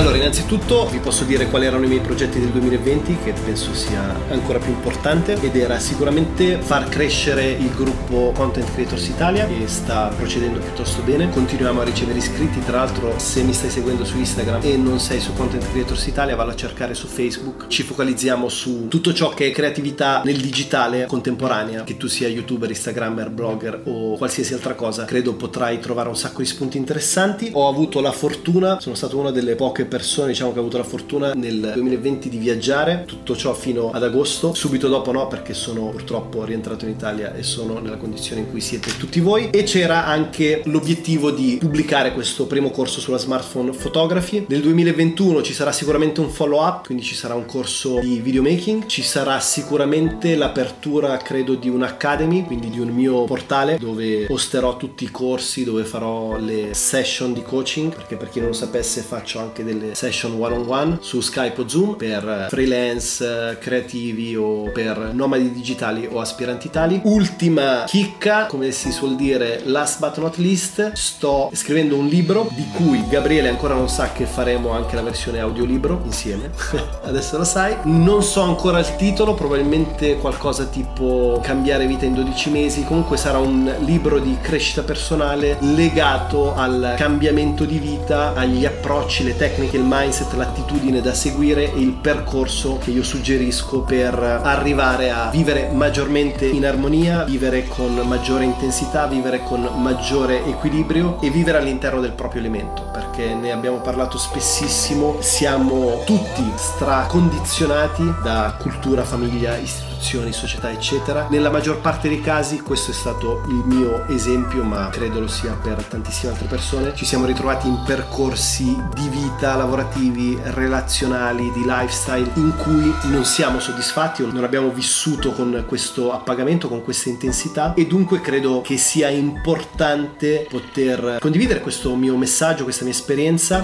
Allora, innanzitutto vi posso dire quali erano i miei progetti del 2020, che penso sia ancora più importante, ed era sicuramente far crescere il gruppo Content Creators Italia, che sta procedendo piuttosto bene. Continuiamo a ricevere iscritti, tra l'altro se mi stai seguendo su Instagram e non sei su Content Creators Italia, vallo a cercare su Facebook. Ci focalizziamo su tutto ciò che è creatività nel digitale contemporanea, che tu sia youtuber, instagrammer, blogger o qualsiasi altra cosa, credo potrai trovare un sacco di spunti interessanti. Ho avuto la fortuna, sono stato una delle poche persone diciamo che ho avuto la fortuna nel 2020 di viaggiare, tutto ciò fino ad agosto, subito dopo no perché sono purtroppo rientrato in Italia e sono nella condizione in cui siete tutti voi. E c'era anche l'obiettivo di pubblicare questo primo corso sulla smartphone photography. Nel 2021 ci sarà sicuramente un follow up, quindi ci sarà un corso di videomaking, ci sarà sicuramente l'apertura credo di un'academy, quindi di un mio portale dove posterò tutti i corsi, dove farò le session di coaching, perché per chi non lo sapesse faccio anche delle delle session one on one su Skype o Zoom per freelance, creativi o per nomadi digitali o aspiranti tali. Ultima chicca, come si suol dire, last but not least, sto scrivendo un libro di cui Gabriele ancora non sa che faremo anche la versione audiolibro insieme. Adesso lo sai. Non so ancora il titolo, probabilmente qualcosa tipo Cambiare vita in 12 mesi. Comunque sarà un libro di crescita personale legato al cambiamento di vita, agli approcci, le tecniche anche il mindset, l'attitudine da seguire e il percorso che io suggerisco per arrivare a vivere maggiormente in armonia, vivere con maggiore intensità, vivere con maggiore equilibrio e vivere all'interno del proprio elemento, perché ne abbiamo parlato spessissimo, siamo tutti stracondizionati da cultura, famiglia, istituzioni società, eccetera. Nella maggior parte dei casi questo è stato il mio esempio, ma credo lo sia per tantissime altre persone. Ci siamo ritrovati in percorsi di vita lavorativi, relazionali, di lifestyle in cui non siamo soddisfatti o non abbiamo vissuto con questo appagamento, con questa intensità e dunque credo che sia importante poter condividere questo mio messaggio, questa mia esperienza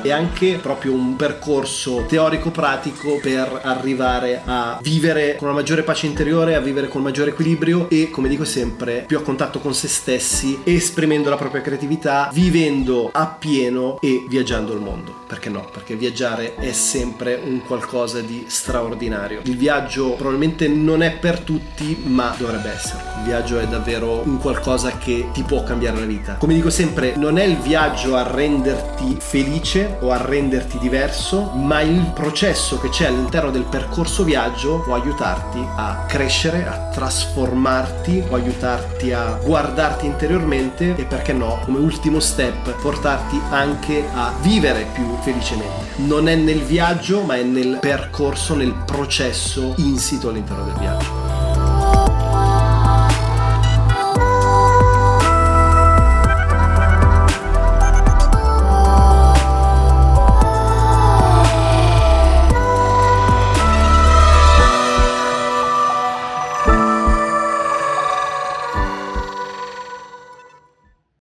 e anche proprio un percorso teorico-pratico per arrivare a vivere con una maggiore pace interiore interiore, a vivere con maggiore equilibrio e, come dico sempre, più a contatto con se stessi, esprimendo la propria creatività, vivendo appieno e viaggiando il mondo. Perché no? Perché viaggiare è sempre un qualcosa di straordinario. Il viaggio probabilmente non è per tutti, ma dovrebbe essere. Il viaggio è davvero un qualcosa che ti può cambiare la vita. Come dico sempre, non è il viaggio a renderti felice o a renderti diverso, ma il processo che c'è all'interno del percorso viaggio può aiutarti a crescere, a trasformarti, può aiutarti a guardarti interiormente e perché no, come ultimo step, portarti anche a vivere più felicemente. Non è nel viaggio, ma è nel percorso, nel processo insito all'interno del viaggio.